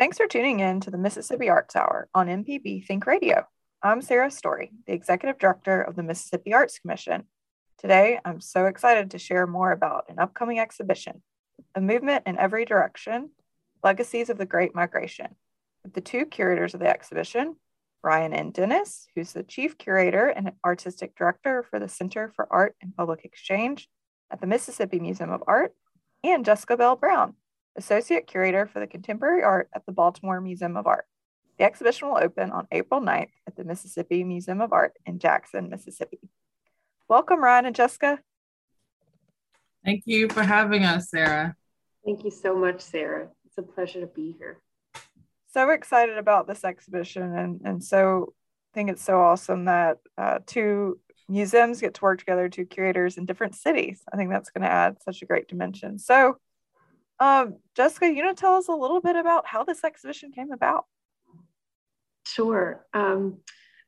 Thanks for tuning in to the Mississippi Arts Hour on MPB Think Radio. I'm Sarah Story, the Executive Director of the Mississippi Arts Commission. Today, I'm so excited to share more about an upcoming exhibition, A Movement in Every Direction Legacies of the Great Migration, with the two curators of the exhibition, Ryan N. Dennis, who's the Chief Curator and Artistic Director for the Center for Art and Public Exchange at the Mississippi Museum of Art, and Jessica Bell Brown, Associate Curator for the Contemporary Art at the Baltimore Museum of Art. The exhibition will open on April 9th at the Mississippi Museum of Art in Jackson, Mississippi. Welcome, Ryan and Jessica. Thank you for having us, Sarah. Thank you so much, Sarah. It's a pleasure to be here. So excited about this exhibition, and, and so think it's so awesome that uh, two museums get to work together, two curators in different cities. I think that's going to add such a great dimension. So, um, Jessica, you know, tell us a little bit about how this exhibition came about. Sure. Um,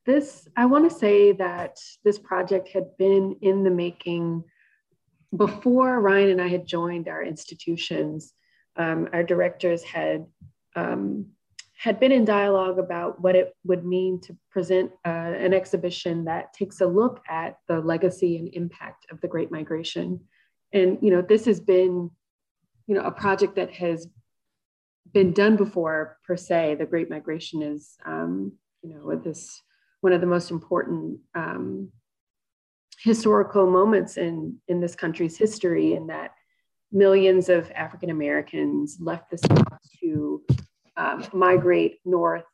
this, I want to say that this project had been in the making before Ryan and I had joined our institutions. Um, our directors had um, had been in dialogue about what it would mean to present uh, an exhibition that takes a look at the legacy and impact of the Great Migration. And you know, this has been, you know, a project that has been done before per se. The Great Migration is, um, you know, this one of the most important um, historical moments in in this country's history, in that millions of African Americans left the South to um, migrate north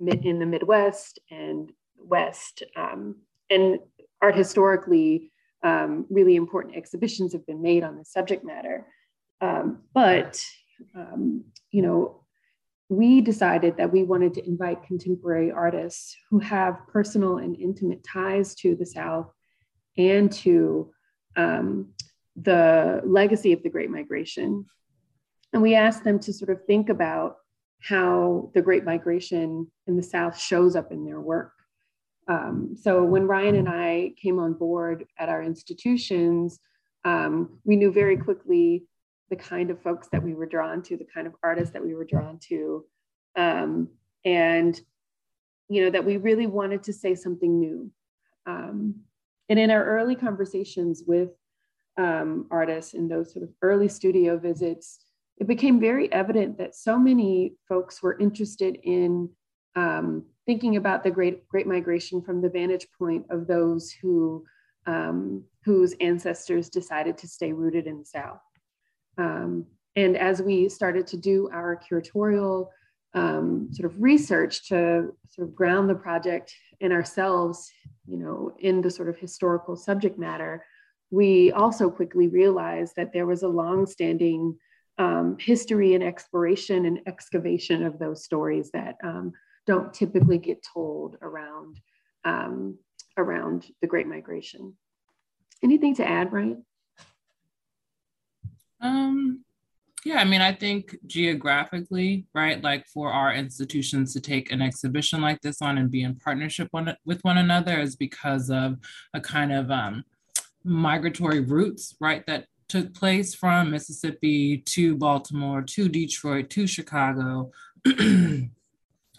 in the Midwest and West. Um, and art historically, um, really important exhibitions have been made on the subject matter. Um, but, um, you know, we decided that we wanted to invite contemporary artists who have personal and intimate ties to the South and to um, the legacy of the Great Migration. And we asked them to sort of think about how the Great Migration in the South shows up in their work. Um, so when Ryan and I came on board at our institutions, um, we knew very quickly the kind of folks that we were drawn to, the kind of artists that we were drawn to, um, and you know that we really wanted to say something new. Um, and in our early conversations with um, artists in those sort of early studio visits, it became very evident that so many folks were interested in um, thinking about the great great migration from the vantage point of those who um, whose ancestors decided to stay rooted in the South. Um, and as we started to do our curatorial um, sort of research to sort of ground the project in ourselves, you know, in the sort of historical subject matter, we also quickly realized that there was a long-standing um, history and exploration and excavation of those stories that um, don't typically get told around um, around the Great Migration. Anything to add, Ryan? Um, yeah, I mean, I think geographically, right, like for our institutions to take an exhibition like this on and be in partnership with one another is because of a kind of um, migratory routes, right, that took place from Mississippi to Baltimore to Detroit to Chicago. and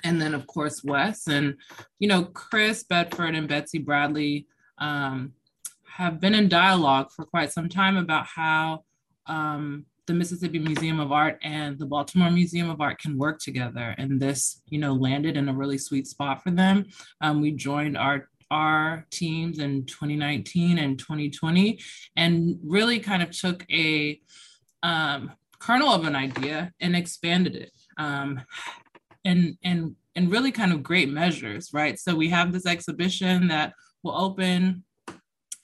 then, of course, West. And, you know, Chris Bedford and Betsy Bradley um, have been in dialogue for quite some time about how um, the Mississippi Museum of Art and the Baltimore Museum of Art can work together. And this, you know, landed in a really sweet spot for them. Um, we joined our our teams in 2019 and 2020 and really kind of took a um, kernel of an idea and expanded it um, and and and really kind of great measures right so we have this exhibition that will open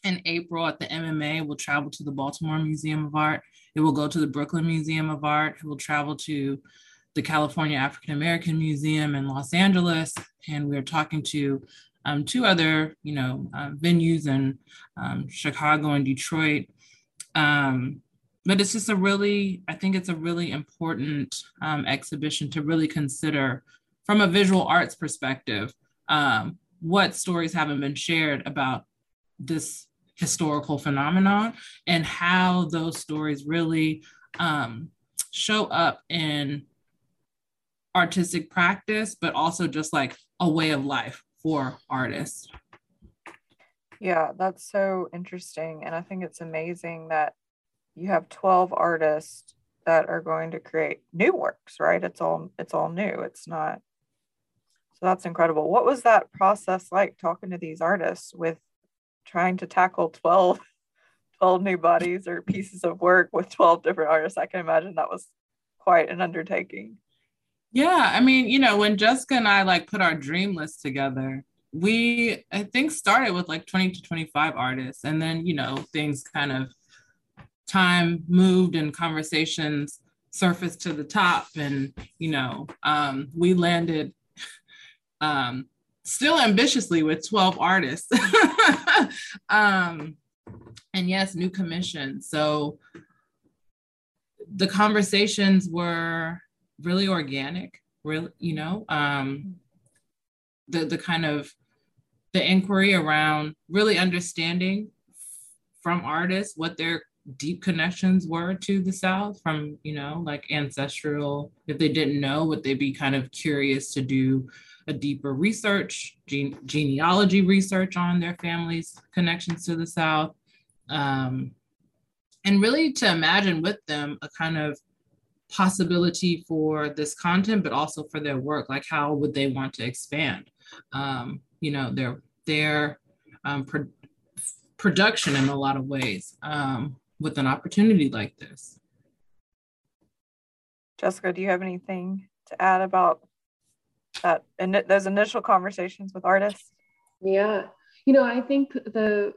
in april at the mma we'll travel to the baltimore museum of art. It will go to the brooklyn museum of art. It will travel to the California African American Museum in Los Angeles, and we are talking to um, two other, you know, uh, venues in um, Chicago and Detroit. Um, but it's just a really, I think it's a really important um, exhibition to really consider from a visual arts perspective um, what stories haven't been shared about this historical phenomenon and how those stories really um, show up in artistic practice, but also just like a way of life for artists. Yeah, that's so interesting. And I think it's amazing that you have 12 artists that are going to create new works, right? It's all it's all new. It's not so that's incredible. What was that process like talking to these artists with trying to tackle 12 12 new bodies or pieces of work with 12 different artists? I can imagine that was quite an undertaking. Yeah, I mean, you know, when Jessica and I like put our dream list together, we I think started with like 20 to 25 artists and then, you know, things kind of time moved and conversations surfaced to the top and, you know, um, we landed um, still ambitiously with 12 artists. um, and yes, new commission. So the conversations were really organic, really, you know, um, the, the kind of the inquiry around really understanding from artists what their deep connections were to the South from, you know, like ancestral, if they didn't know, would they be kind of curious to do a deeper research, gene- genealogy research on their families' connections to the South, um, and really to imagine with them a kind of possibility for this content, but also for their work. Like, how would they want to expand? Um, you know, their their um, pro- production in a lot of ways um, with an opportunity like this. Jessica, do you have anything to add about that and those initial conversations with artists? Yeah, you know, I think the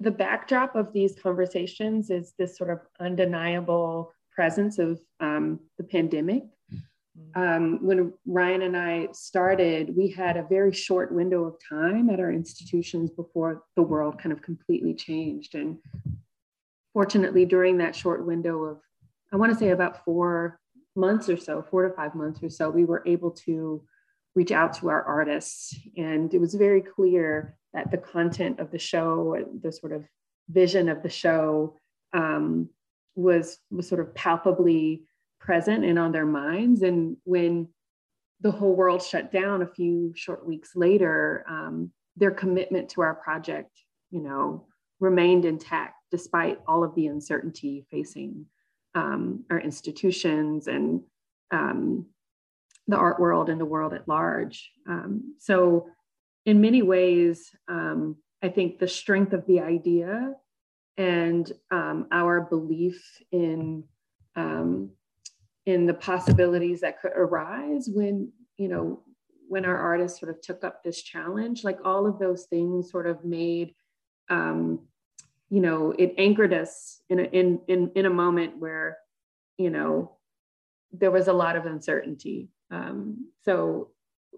the backdrop of these conversations is this sort of undeniable presence of um, the pandemic. Mm-hmm. Um, when Ryan and I started, we had a very short window of time at our institutions before the world kind of completely changed. And fortunately, during that short window of, I want to say about four months or so, four to five months or so, we were able to reach out to our artists. And it was very clear that the content of the show, the sort of vision of the show, um, was was sort of palpably present and on their minds. And when the whole world shut down a few short weeks later, um, their commitment to our project, you know, remained intact despite all of the uncertainty facing um, our institutions and um, the art world and the world at large. Um, so, in many ways, um, I think the strength of the idea and um, our belief in um, in the possibilities that could arise when you know when our artists sort of took up this challenge, like all of those things, sort of made um, you know it anchored us in a, in in in a moment where you know there was a lot of uncertainty um, so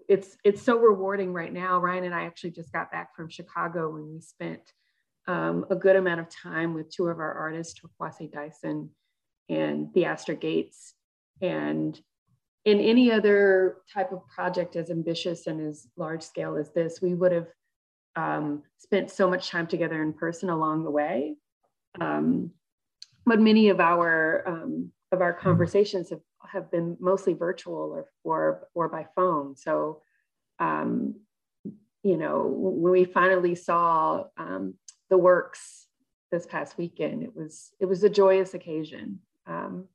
it's it's so rewarding right now. Ryan and I actually just got back from Chicago and we spent um, a good amount of time with two of our artists, Torkwase Dyson and Theaster Gates. And in any other type of project as ambitious and as large scale as this, we would have um, spent so much time together in person along the way. Um, but many of our um, of our conversations have have been mostly virtual or or, or by phone. So, um, you know, when we finally saw um, the works this past weekend, it was it was a joyous occasion um,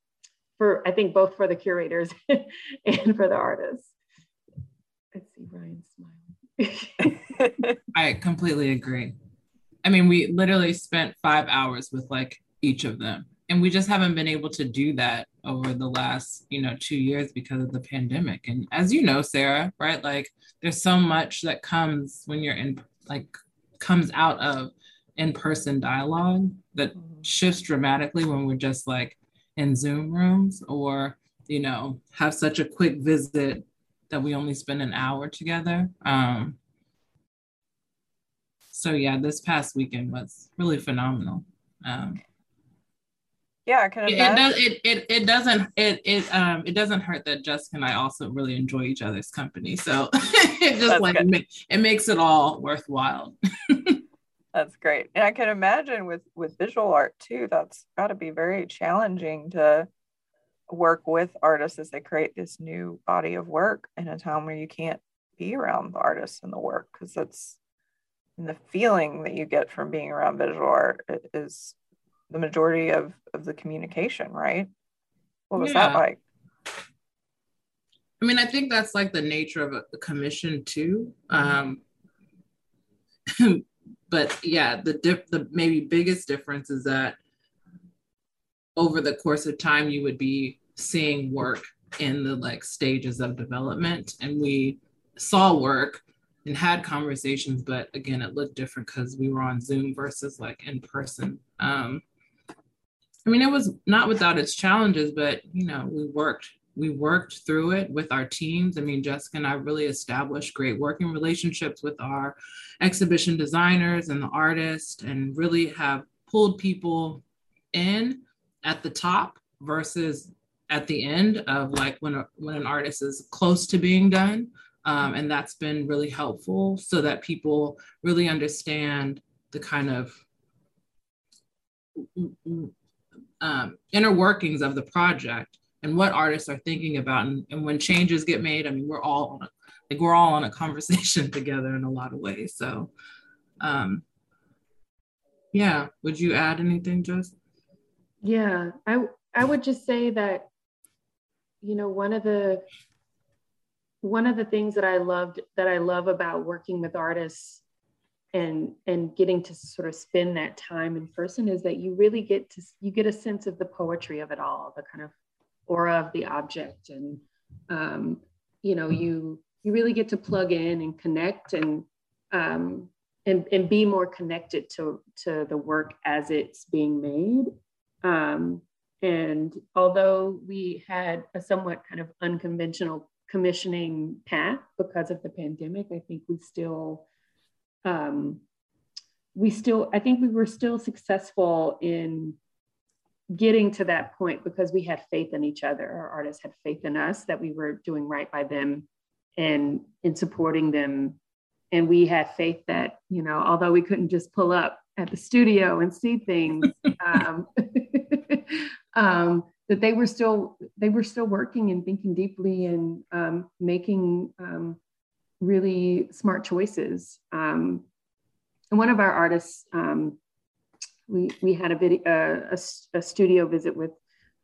for I think both for the curators and for the artists. I see Ryan smiling. I completely agree. I mean, we literally spent five hours with like each of them and we just haven't been able to do that over the last you know two years because of the pandemic and as you know sarah right like there's so much that comes when you're in like comes out of in-person dialogue that mm-hmm. shifts dramatically when we're just like in zoom rooms or you know, have such a quick visit that we only spend an hour together. Um, so yeah, this past weekend was really phenomenal. Um, yeah, I can imagine. It, does, it, it, it doesn't it it um it doesn't hurt that Jessica and I also really enjoy each other's company. So it just That's like make, it makes it all worthwhile. That's great. And I can imagine with with visual art too, that's got to be very challenging to work with artists as they create this new body of work in a time where you can't be around the artists and the work because that's and the feeling that you get from being around visual art is the majority of of the communication right? What was yeah. that like? I mean i think that's like the nature of a, commission too. Um but yeah the the maybe biggest difference is that over the course of time you would be seeing work in the like stages of development. And we saw work and had conversations but again it looked different because we were on zoom versus like in person. Um i mean it was not without its challenges but you know we worked we worked through it with our teams. I mean, Jessica and I really established great working relationships with our exhibition designers and the artists, and really have pulled people in at the top versus at the end of like when a, when an artist is close to being done um, and that's been really helpful so that people really understand the kind of um, inner workings of the project and what artists are thinking about. And, and when changes get made i mean we're all on a, like we're all on a conversation together in a lot of ways. So um yeah. Would you add anything just yeah. I i would just say that you know one of the one of the things that i loved that i love about working with artists and and getting to sort of spend that time in person is that you really get to you get a sense of the poetry of it all the kind of aura of the object. And um, you know you you really get to plug in and connect and um, and, and be more connected to to the work as it's being made. Um, and although we had a somewhat kind of unconventional commissioning path because of the pandemic, I think we still, um, we still, I think we were still successful in getting to that point because we had faith in each other. Our artists had faith in us that we were doing right by them and in supporting them. And we had faith that, you know, although we couldn't just pull up at the studio and see things, um, um, that they were still they were still working and thinking deeply and um, making um, really smart choices. Um, and one of our artists, um, we we had a video uh, a, a studio visit with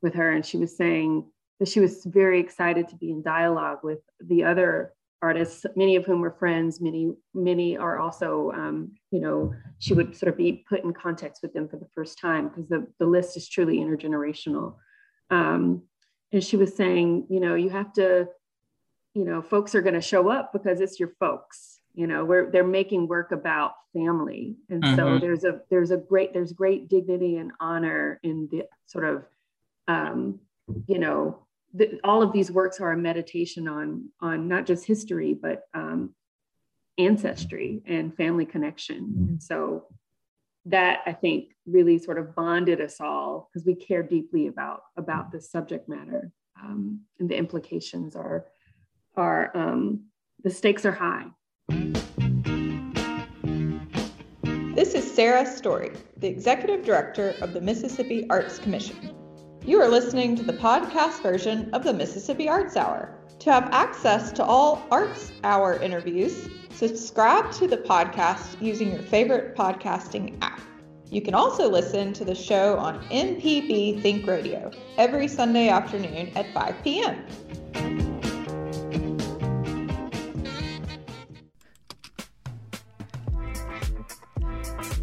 with her, and she was saying that she was very excited to be in dialogue with the other artists, many of whom were friends, many, many are also, um, you know, she would sort of be put in context with them for the first time because the, the list is truly intergenerational. Um, and she was saying, you know, you have to, you know, folks are going to show up because it's your folks. You know, where they're making work about family, and mm-hmm. so there's a there's a great there's great dignity and honor in the sort of, um, you know, the, all of these works are a meditation on on not just history but um, ancestry and family connection mm-hmm. and so that i think really sort of bonded us all because we care deeply about about this subject matter um, and the implications are are um, the stakes are high this is sarah story the executive director of the mississippi arts commission you are listening to the podcast version of the Mississippi Arts Hour. To have access to all Arts Hour interviews, subscribe to the podcast using your favorite podcasting app. You can also listen to the show on MPB Think Radio every Sunday afternoon at 5 p.m.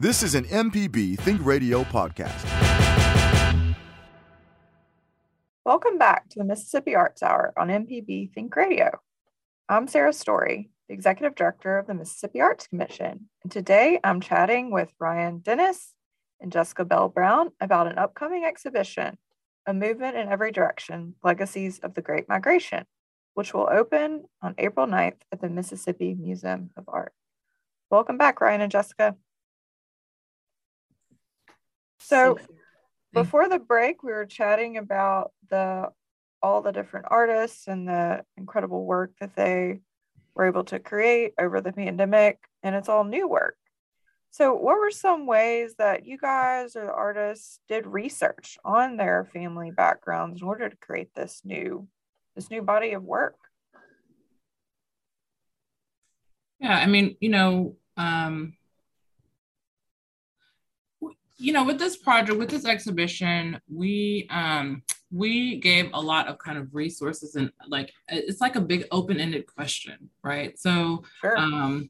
This is an MPB Think Radio podcast. Welcome back to the Mississippi Arts Hour on MPB Think Radio. I'm Sarah Story, the Executive Director of the Mississippi Arts Commission, and today I'm chatting with Ryan Dennis and Jessica Bell Brown about an upcoming exhibition, A Movement in Every Direction Legacies of the Great Migration, which will open on April 9th at the Mississippi Museum of Art. Welcome back, Ryan and Jessica. So before the break, we were chatting about the all the different artists and the incredible work that they were able to create over the pandemic, and it's all new work. So, what were some ways that you guys or the artists did research on their family backgrounds in order to create this new this new body of work? Yeah, I mean, you know, um, you know, with this project, with this exhibition, we um, we gave a lot of kind of resources and like it's like a big open-ended question, right? So sure. um,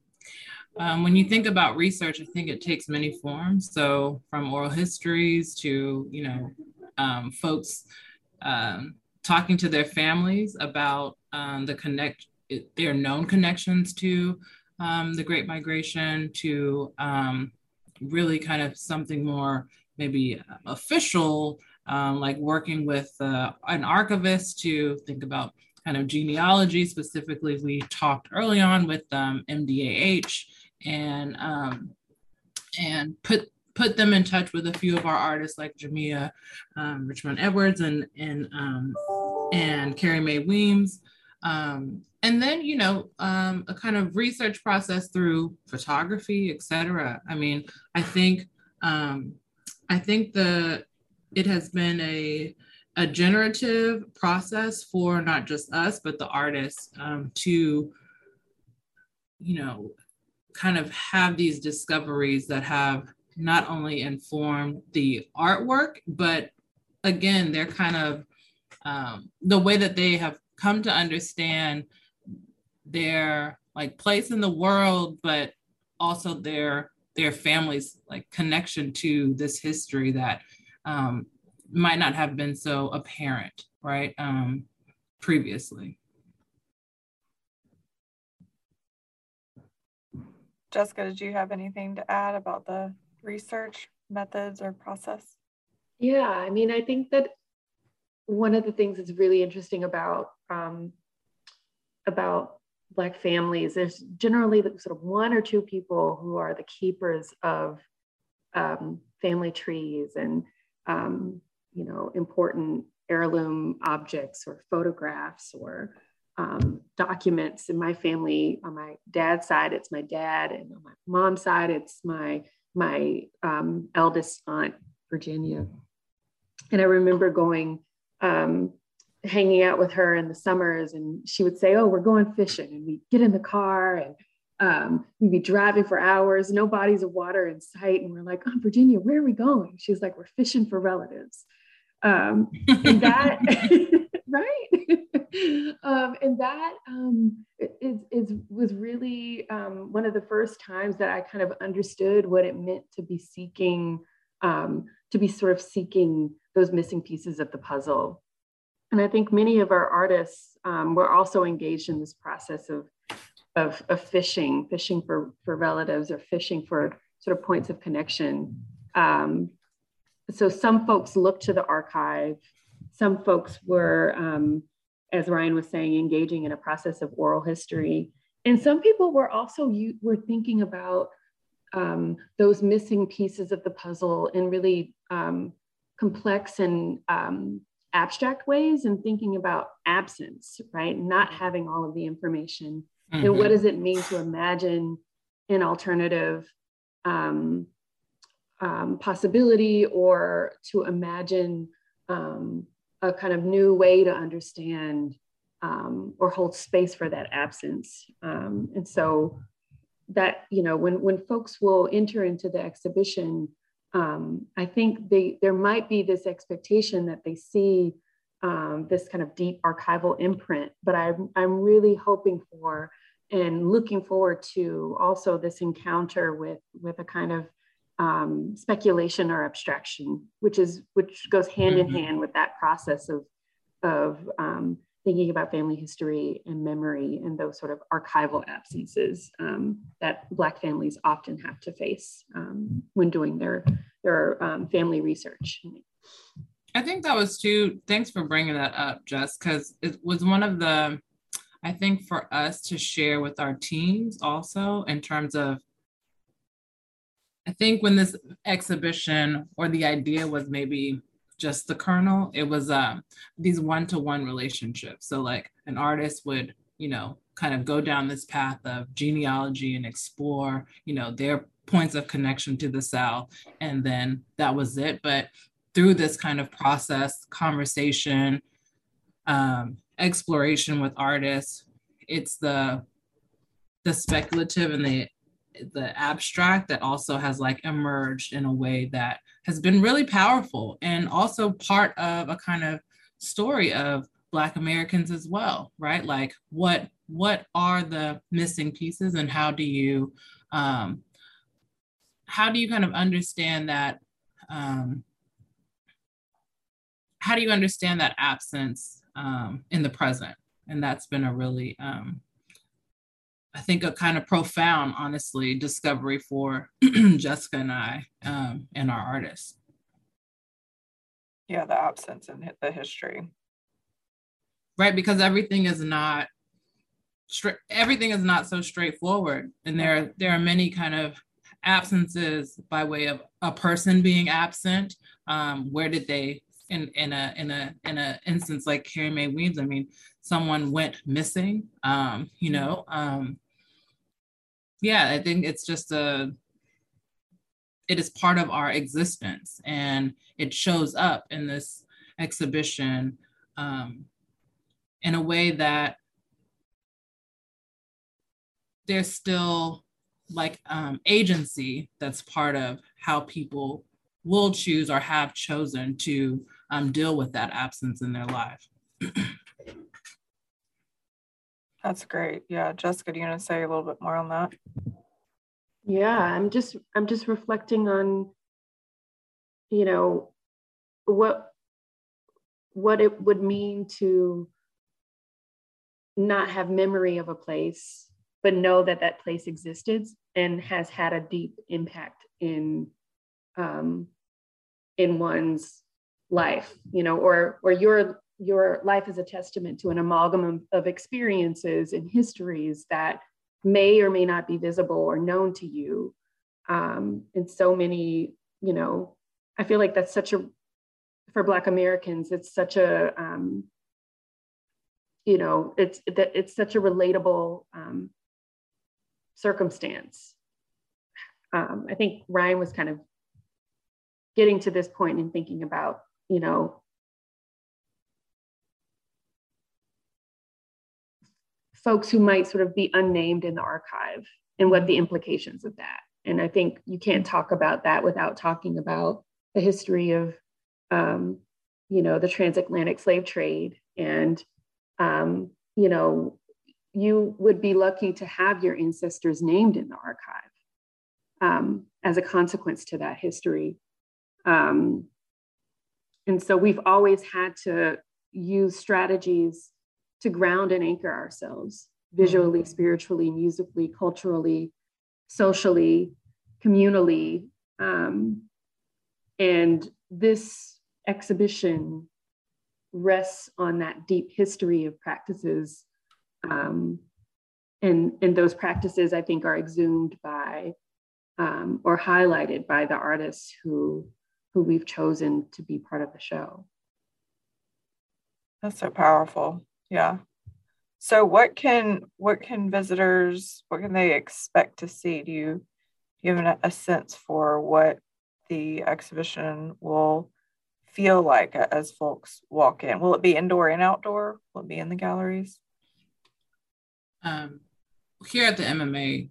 um, when you think about research, I think it takes many forms. So from oral histories to you know um, folks um, talking to their families about um, the connect their known connections to um, the Great Migration to um, really kind of something more maybe official, um, like working with uh, an archivist to think about kind of genealogy. Specifically, we talked early on with um, MDAH and um, and put put them in touch with a few of our artists like Jamea um, Richmond Edwards and and um, and Carrie Mae Weems. Um, and then you know um, a kind of research process through photography etc i mean i think um, i think the it has been a a generative process for not just us but the artists um, to you know kind of have these discoveries that have not only informed the artwork but again they're kind of um, the way that they have come to understand their like place in the world, but also their their families like connection to this history that um, might not have been so apparent, right? Um, previously. Jessica, did you have anything to add about the research methods or process? Yeah, I mean, I think that one of the things that's really interesting about um, about Black families, there's generally sort of one or two people who are the keepers of um, family trees and, um, you know, important heirloom objects or photographs or um, documents. In my family, on my dad's side, it's my dad, and on my mom's side, it's my my um, eldest aunt, Virginia. And I remember going um, hanging out with her in the summers and she would say, Oh, we're going fishing. And we get in the car and um, we'd be driving for hours, no bodies of water in sight. And we're like, Oh, Virginia, where are we going? She's like, We're fishing for relatives. Um, and that, right? um, and that um, is, is, was really um, one of the first times that I kind of understood what it meant to be seeking, um, to be sort of seeking those missing pieces of the puzzle and I think many of our artists um, were also engaged in this process of, of, of, fishing, fishing for, for relatives or fishing for sort of points of connection. Um, so some folks looked to the archive, some folks were, um, as Ryan was saying, engaging in a process of oral history. And some people were also you were thinking about um, those missing pieces of the puzzle in really um, complex and um, abstract ways and thinking about absence, right? Not having all of the information. Mm-hmm. And what mm-hmm. does it mean to imagine an alternative um, um, possibility or to imagine um, a kind of new way to understand um, or hold space for that absence? Um, and so that, you know, when, when folks will enter into the exhibition, um, I think they there might be this expectation that they see um, this kind of deep archival imprint, but I'm I'm really hoping for and looking forward to also this encounter with with a kind of um, speculation or abstraction, which is which goes hand mm-hmm. in hand with that process of of um, thinking about family history and memory and those sort of archival absences um, that Black families often have to face um, when doing their their um, family research. I think that was too. Thanks for bringing that up, Jess, because it was one of the. I think for us to share with our teams also in terms of I think when this exhibition or the idea was maybe just the kernel, it was um, these one to one relationships. So, like, an artist would, you know, kind of go down this path of genealogy and explore, you know, their points of connection to the South. And then that was it. But through this kind of process, conversation, um, exploration with artists, it's the the speculative and the the abstract that also has like emerged in a way that has been really powerful and also part of a kind of story of black americans as well right? Like what what are the missing pieces and how do you um how do you kind of understand that um how do you understand that absence um in the present? And that's been a really um I think a kind of profound, honestly, discovery for Jessica and I um, and our artists. Yeah, the absence and the history. Right, because everything is not straight. Everything is not so straightforward, and there there are many kind of absences by way of a person being absent. Um, where did they in in a in a in a instance like Carrie Mae Weems? I mean, someone went missing. Um, you know, um, yeah, I think it's just a, it is part of our existence and it shows up in this exhibition um, in a way that there's still like um, agency that's part of how people will choose or have chosen to um, deal with that absence in their life. That's great. Yeah, Jessica, do you want to say a little bit more on that? Yeah, I'm just I'm just reflecting on, you know, what what it would mean to not have memory of a place, but know that that place existed and has had a deep impact in um, in one's life, you know, or or your your life is a testament to an amalgam of experiences and histories that may or may not be visible or known to you. Um, in so many you know i feel like that's such a for black americans it's such a um, you know it's that it's such a relatable um, circumstance. Um, i think ryan was kind of getting to this point and thinking about you know folks who might sort of be unnamed in the archive and what the implications of that. And I think you can't talk about that without talking about the history of, um, you know, the transatlantic slave trade. And, um, you know, you would be lucky to have your ancestors named in the archive um, as a consequence to that history. Um, and so we've always had to use strategies to ground and anchor ourselves visually, mm-hmm. spiritually, musically, culturally, socially, communally. Um, and this exhibition rests on that deep history of practices. Um, and, and those practices, I think, are exhumed by um, or highlighted by the artists who, who we've chosen to be part of the show. That's so powerful yeah. So what can what can visitors what can they expect to see? Do you you have a sense for what the exhibition will feel like as folks walk in? Will it be indoor and outdoor? Will it be in the galleries? Um, here at the mma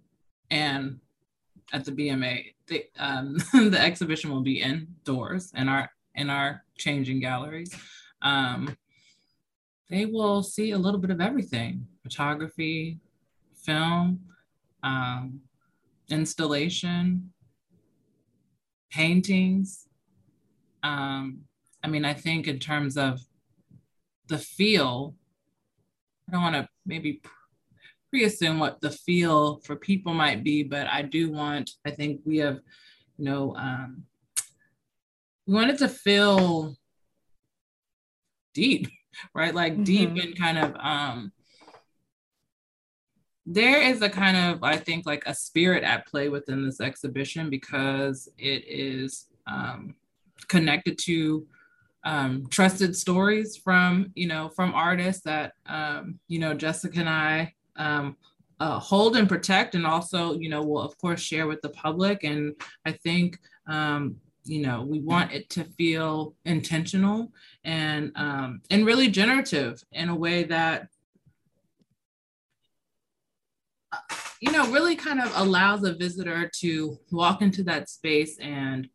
and at the bma the, um, the exhibition will be indoors in our in our changing galleries. Um, they will see a little bit of everything photography, film, um, installation. paintings. Um, I mean, I think in terms of the feel, I don't want to maybe pre-assume what the feel for people might be, but I do want, I think we have, you know, um, we wanted to feel deep, right? Like mm-hmm. deep and kind of um there is a kind of i think like a spirit at play within this exhibition because it is um, connected to um, trusted stories from you know from artists that um, you know jessica and i um, uh, hold and protect and also you know will of course share with the public and i think um, you know we want it to feel intentional and um, and really generative in a way that you know, really kind of allows a visitor to walk into that space and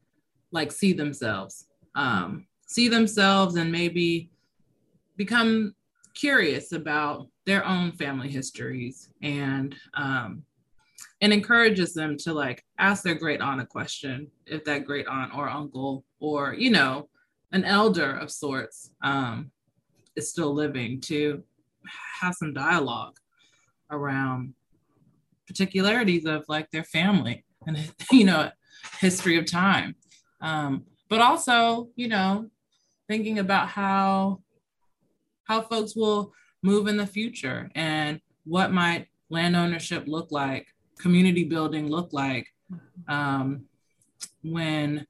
like see themselves, um, see themselves and maybe become curious about their own family histories and um, and encourages them to like ask their great aunt a question if that great aunt or uncle or you know an elder of sorts um, is still living to have some dialogue around particularities of like their family and you know history of time. Um, but also you know thinking about how how folks will move in the future and what might land ownership look like community building look like um, when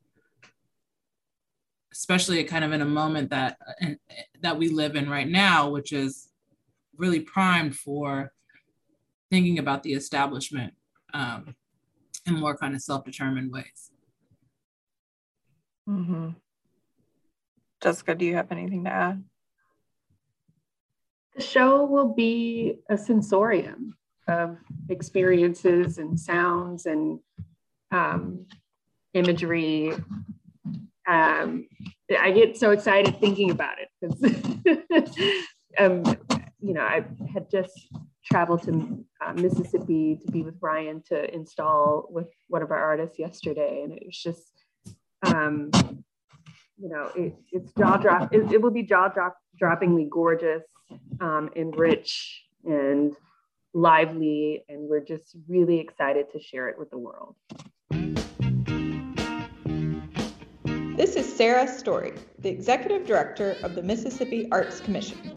especially kind of in a moment that that we live in right now which is really primed for thinking about the establishment um, in more kind of self-determined ways. Mm-hmm. Jessica, do you have anything to add? The show will be a sensorium of experiences and sounds and um, imagery. Um, I get so excited thinking about it because, um, you know, I had just traveled to uh, Mississippi to be with Ryan to install with one of our artists yesterday, and it was just, um, you know, it, it's jaw drop. It, it, will be jaw drop droppingly gorgeous um, and rich and lively, and we're just really excited to share it with the world. This is Sarah Story, the Executive Director of the Mississippi Arts Commission.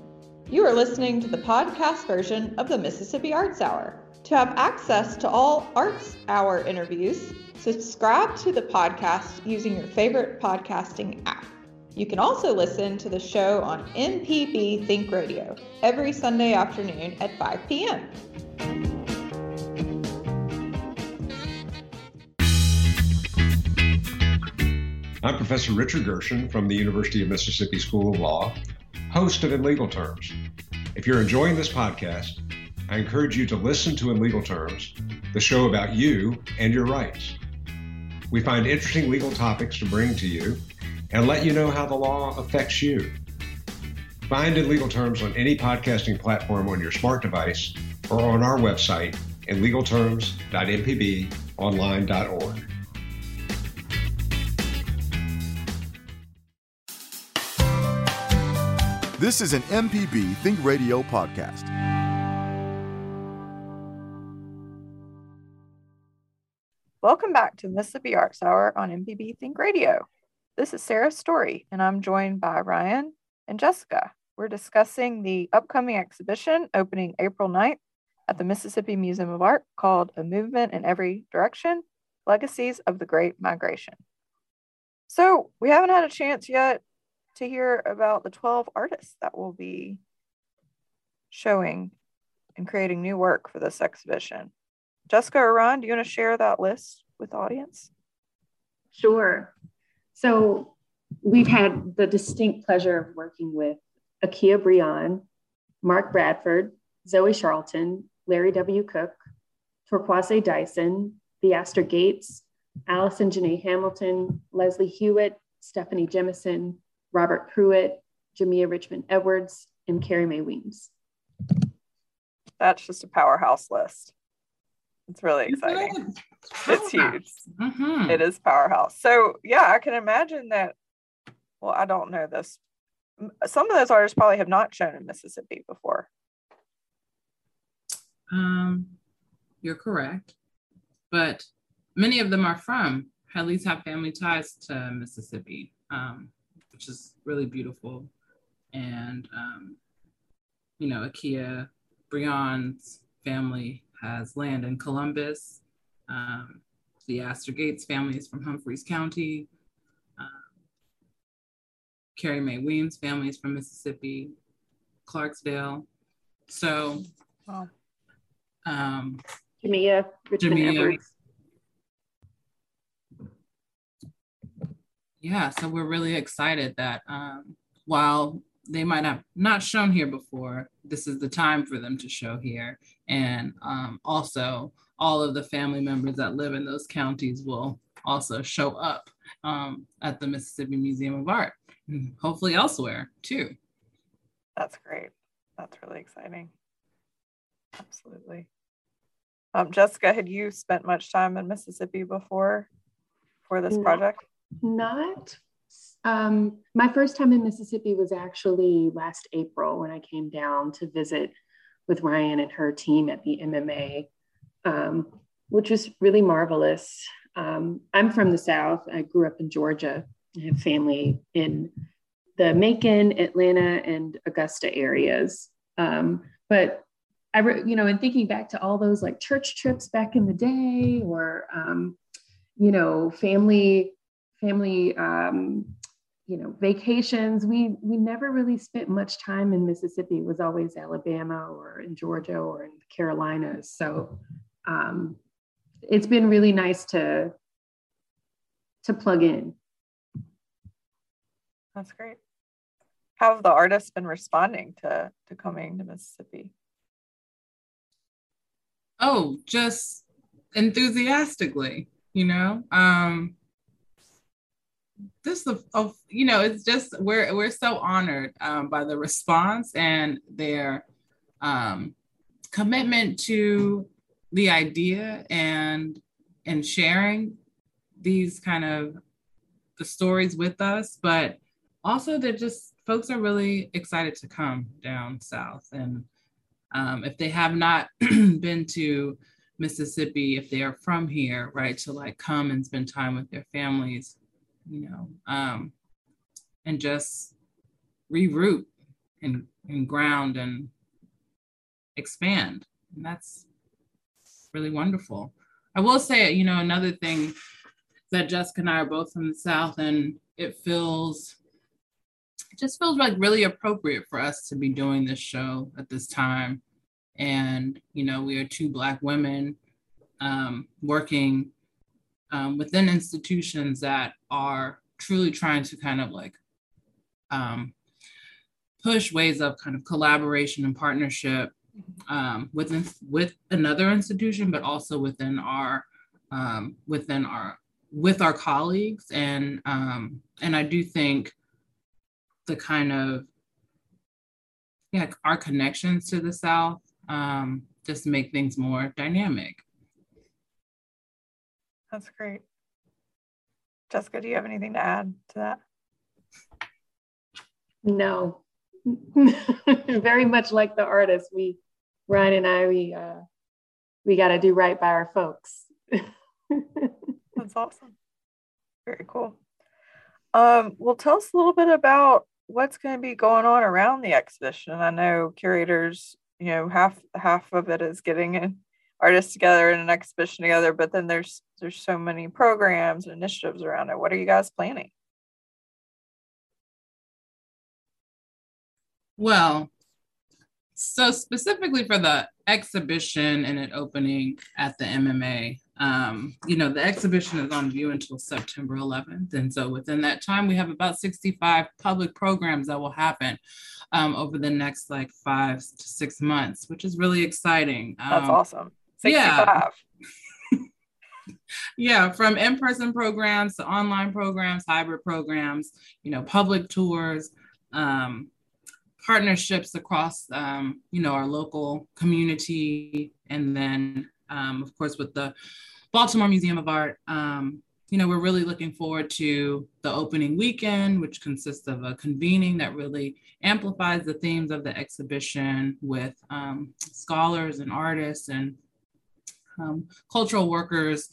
You are listening to the podcast version of the Mississippi Arts Hour. To have access to all Arts Hour interviews, subscribe to the podcast using your favorite podcasting app. You can also listen to the show on MPB Think Radio every Sunday afternoon at 5 p.m. I'm Professor Richard Gershon from the University of Mississippi School of Law host of In Legal Terms. If you're enjoying this podcast, I encourage you to listen to In Legal Terms, the show about you and your rights. We find interesting legal topics to bring to you and let you know how the law affects you. Find In Legal Terms on any podcasting platform on your smart device or on our website, inlegalterms.mpbonline.org. This is an MPB Think Radio podcast. Welcome back to Mississippi Arts Hour on MPB Think Radio. This is Sarah Story, and I'm joined by Ryan and Jessica. We're discussing the upcoming exhibition opening April 9th at the Mississippi Museum of Art called A Movement in Every Direction Legacies of the Great Migration. So, we haven't had a chance yet to hear about the 12 artists that will be showing and creating new work for this exhibition. Jessica or Ron, do you want to share that list with the audience? Sure. So we've had the distinct pleasure of working with Akea Brionne, Mark Bradford, Zoe Charlton, Larry W. Cook, Torkwase Dyson, Theaster Gates, Allison Janae Hamilton, Leslie Hewitt, Steffani Jemison, Robert Pruitt, Jamea Richmond Edwards, and Carrie Mae Weems. That's just a powerhouse list. It's really exciting. It's huge. Mm-hmm. It is powerhouse. So yeah, I can imagine that. Well, I don't know this. Some of those artists probably have not shown in Mississippi before. Um, you're correct, but many of them are from at least have family ties to Mississippi, um, which is really beautiful. And um, you know, Akea Brionne's family has land in Columbus. Um, Theaster Gates family is from Humphreys County. Um, Carrie Mae Weems' family is from Mississippi, Clarksdale. So, wow. Um, Jamea, Richmond Jamea, Edwards. Yeah, so we're really excited that um, while they might have not shown here before, this is the time for them to show here. And um, also, all of the family members that live in those counties will also show up um, at the Mississippi Museum of Art, and hopefully elsewhere too. That's great. That's really exciting. Absolutely. Um, Jessica, had you spent much time in Mississippi before for this project? Not. Um, my first time in Mississippi was actually last April when I came down to visit with Ryan and her team at the MMA um, which was really marvelous. Um, I'm from the South. I grew up in Georgia. I have family in the Macon, Atlanta, and Augusta areas. Um, but I, re- you know, in thinking back to all those like church trips back in the day, or um, you know, family, family, um, you know, vacations. We we never really spent much time in Mississippi. It was always Alabama or in Georgia or in the Carolinas. So um, it's been really nice to to plug in. That's great. How have the artists been responding to to coming to Mississippi? Oh, just enthusiastically, you know. Um this of you know it's just we're we're so honored um, by the response and their um, commitment to the idea and and sharing these kind of the stories with us, but also they're just folks are really excited to come down south. And um, if they have not been to Mississippi, if they are from here, right, to like come and spend time with their families, you know, um, and just reroute and, and ground and expand. And that's really wonderful. I will say, you know, another thing that Jessica and I are both from the South, and it feels, it just feels like really appropriate for us to be doing this show at this time. And, you know, we are two Black women um, working um, within institutions that are truly trying to kind of like um, push ways of kind of collaboration and partnership um, within with another institution, but also within our um, within our with our colleagues, and um, and I do think the kind of yeah our connections to the South um, just make things more dynamic. That's great. Jessica, do you have anything to add to that? No. Very much like the artist, we Ryan and I, we uh, we got to do right by our folks. That's awesome. Very cool. Um, well, tell us a little bit about what's going to be going on around the exhibition. I know curators, you know, half half of it is getting an artists together in an exhibition together, but then there's there's so many programs and initiatives around it. What are you guys planning? Well, so specifically for the exhibition and it opening at the MMA, um, you know, the exhibition is on view until September 11th. And so within that time, we have about 65 public programs that will happen um, over the next like five to six months, which is really exciting. Um, That's awesome. 65. Yeah. yeah, from in-person programs to online programs, hybrid programs, you know, public tours, um, partnerships across um, you know our local community and then um, of course, with the Baltimore Museum of Art. Um, you know, we're really looking forward to the opening weekend, which consists of a convening that really amplifies the themes of the exhibition with um, scholars and artists and um, cultural workers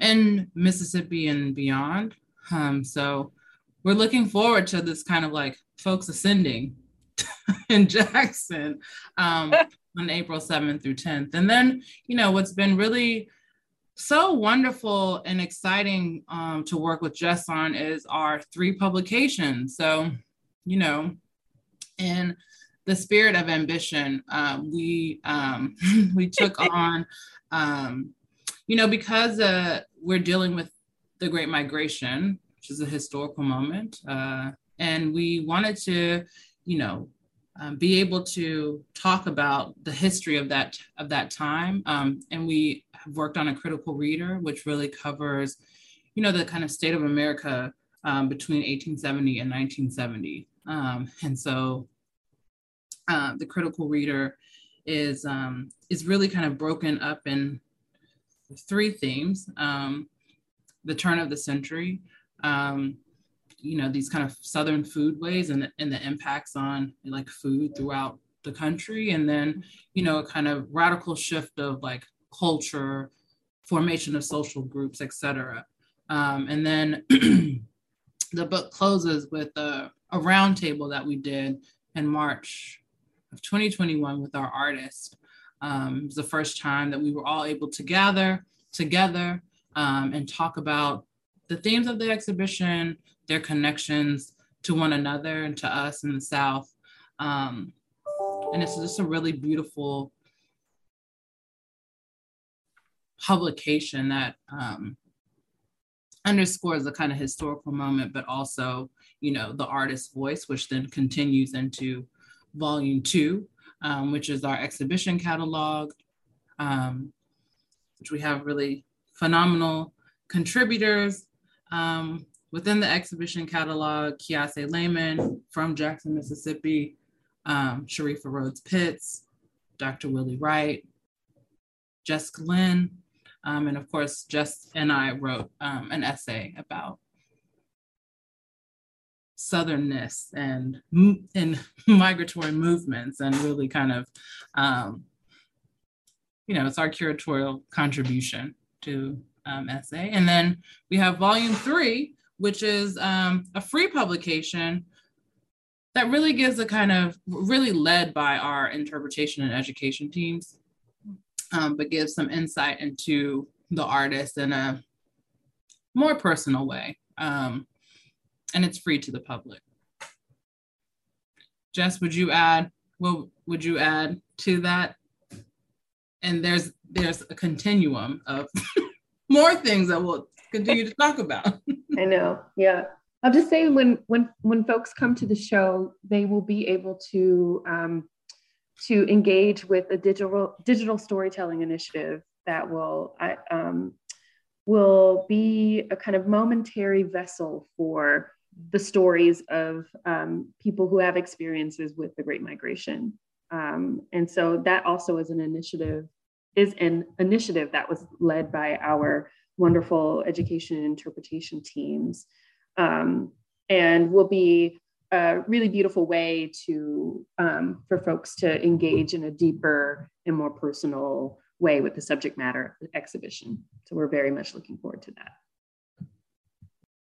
in Mississippi and beyond. So we're looking forward to this kind of like folks ascending in Jackson um, on April 7th through 10th. And then, you know, what's been really so wonderful and exciting um, to work with Jess on is our three publications. So, you know, in the spirit of ambition, um, we um, we took on, um, you know, because uh, we're dealing with the Great Migration, which is a historical moment, uh, and we wanted to, you know, um, be able to talk about the history of that of that time. Um, and we have worked on a critical reader, which really covers, you know, the kind of state of America um, between 1870 and 1970. Um, and so, uh, the critical reader is um, is really kind of broken up in three themes: um, the turn of the century you know these kind of southern foodways and, and the impacts on like food throughout the country. And then you know a kind of radical shift of like culture formation of social groups etc um, and then the book closes with a, a roundtable that we did in march of 2021 with our artists um, it was the first time that we were all able to gather together um, and talk about the themes of the exhibition their connections to one another and to us in the South. Um, and it's just a really beautiful publication that um, underscores the kind of historical moment, but also, you know, the artist's voice, which then continues into volume two, um, which is our exhibition catalog, um, which we have really phenomenal contributors um, Within the exhibition catalog, Kiese Laymon from Jackson, Mississippi, um, Sharifa Rhodes Pitts, Dr. Willie Wright, Jessica Lynn, um, and of course, Jess and I wrote um, an essay about southernness and and migratory movements, and really kind of, um, you know, it's our curatorial contribution to um, essay. And then we have volume three, which is um, a free publication that really gives a kind of really led by our interpretation and education teams, um, but gives some insight into the artist in a more personal way. Um, and it's free to the public. Jess, would you add? What would you add to that? And there's there's a continuum of more things that we'll continue to talk about. I know. Yeah. I'll just say when when when folks come to the show, they will be able to um, to engage with a digital digital storytelling initiative that will um, will be a kind of momentary vessel for the stories of um, people who have experiences with the Great Migration. Um, and so that also is an initiative is an initiative that was led by our wonderful education and interpretation teams, um, and will be a really beautiful way to um, for folks to engage in a deeper and more personal way with the subject matter of the exhibition. So we're very much looking forward to that.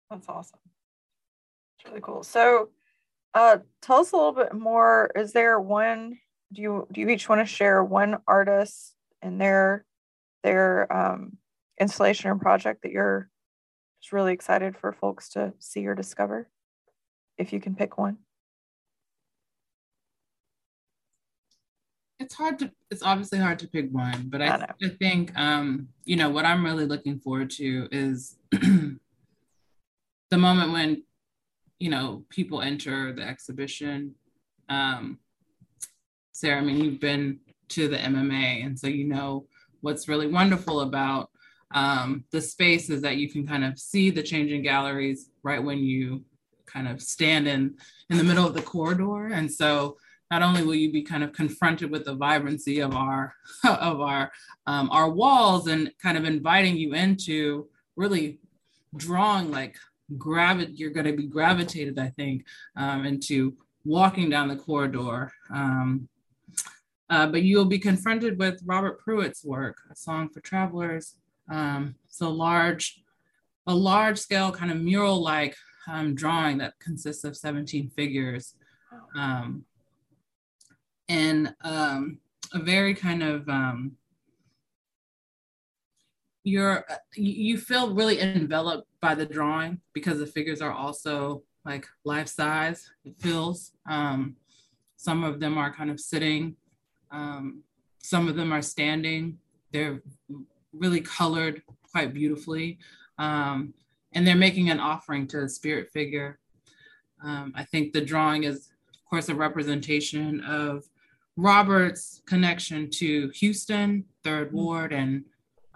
That's awesome. It's really cool. So uh, tell us a little bit more. Is there one? Do you do you each want to share one artist and their their um, installation or project that you're just really excited for folks to see or discover, if you can pick one? It's hard to, it's obviously hard to pick one, but I, I, I think, um, you know, what I'm really looking forward to is the moment when, you know, people enter the exhibition. Um, Sarah, I mean, you've been to the MMA, and so you know what's really wonderful about um, the space is that you can kind of see the changing galleries right when you kind of stand in in the middle of the corridor. And so not only will you be kind of confronted with the vibrancy of our of our um, our walls and kind of inviting you into really drawing like gravity you're going to be gravitated i think um, into walking down the corridor. Um, uh, but you'll be confronted with robert pruitt's work a song for travelers um, so large a large scale kind of mural like um, drawing that consists of 17 figures. Um, and um, a very kind of um, you're you feel really enveloped by the drawing because the figures are also like life size it feels. Um, some of them are kind of sitting um, some of them are standing. They're really colored quite beautifully um, and they're making an offering to a spirit figure um, i think the drawing is of course a representation of Robert's connection to Houston, Third mm-hmm. Ward, and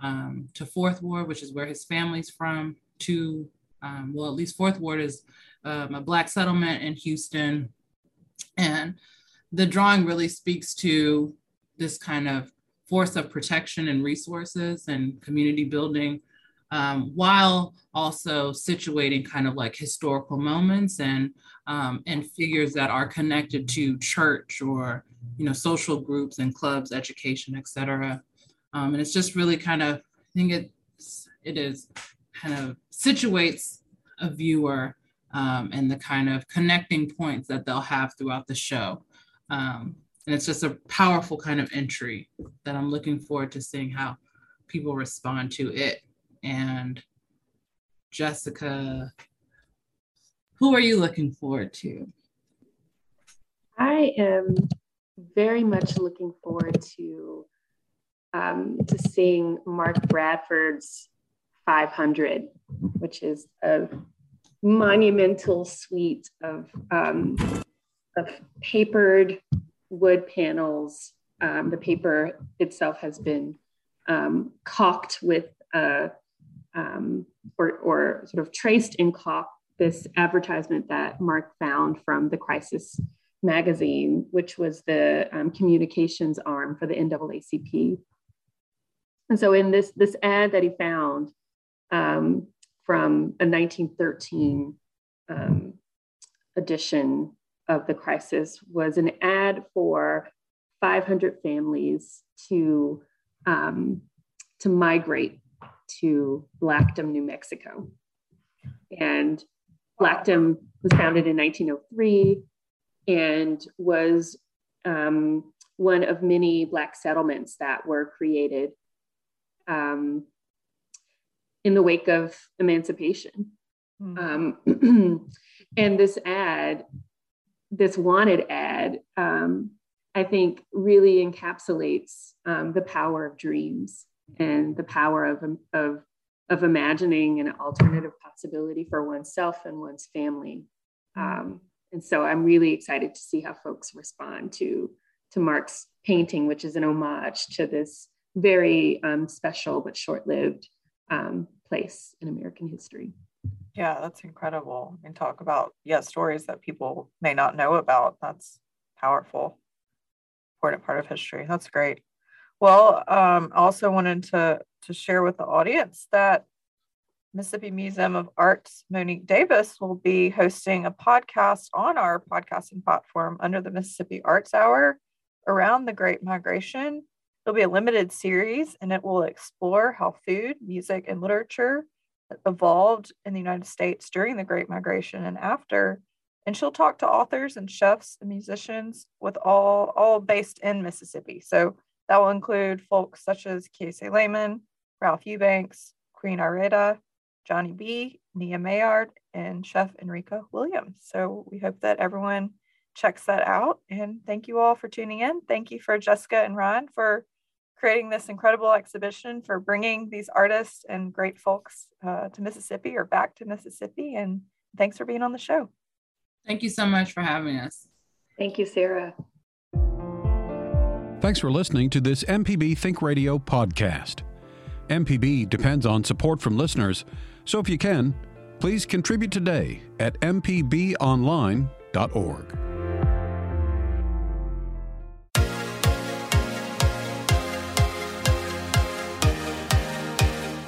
um, to Fourth Ward, which is where his family's from, to, um, well, at least Fourth Ward is um, a Black settlement in Houston. And the drawing really speaks to this kind of force of protection and resources and community building um, while also situating kind of like historical moments and um, and figures that are connected to church or you know social groups and clubs, education, etc. Um, and it's just really kind of I think it's it is kind of situates a viewer um, and the kind of connecting points that they'll have throughout the show. Um, and it's just a powerful kind of entry that I'm looking forward to seeing how people respond to it and Jessica, who are you looking forward to? I am very much looking forward to um, to seeing Mark Bradford's 500, which is a monumental suite of um, of papered wood panels. Um, the paper itself has been um, caulked with uh, um, or, or sort of traced in cloth this advertisement that Mark found from the Crisis magazine, which was the um, communications arm for the NAACP. And so in this, this ad that he found um, from a 1913 um, edition of the crisis was an ad for 500 families to, um, to migrate to Blackdom, New Mexico. And Blackdom was founded in 1903 and was um, one of many Black settlements that were created um, in the wake of emancipation. Mm-hmm. Um, and this ad, this wanted ad, um, I think really encapsulates um, the power of dreams and the power of, of, of imagining an alternative possibility for oneself and one's family. Um, and so I'm really excited to see how folks respond to, to Mark's painting, which is an homage to this very um, special but short lived um, place in American history. Yeah, that's incredible. And talk about, yeah, stories that people may not know about. That's powerful, important part of history. That's great. Well, um, also wanted to, to share with the audience that Mississippi Museum of Art's Monique Davis will be hosting a podcast on our podcasting platform under the Mississippi Arts Hour around the Great Migration. It'll be a limited series and it will explore how food, music, and literature evolved in the United States during the Great Migration and after. And she'll talk to authors and chefs and musicians with all all based in Mississippi. So that will include folks such as Kiese Laymon, Ralph Eubanks, Queen Areta, Johnny B, Nia Mayard, and Chef Enrika Williams. So we hope that everyone checks that out. And thank you all for tuning in. Thank you for Jessica and Ryan for creating this incredible exhibition, for bringing these artists and great folks uh, to Mississippi or back to Mississippi. And thanks for being on the show. Thank you so much for having us. Thank you, Sarah. Thanks for listening to this MPB Think Radio podcast. MPB depends on support from listeners, so if you can, please contribute today at mpbonline.org.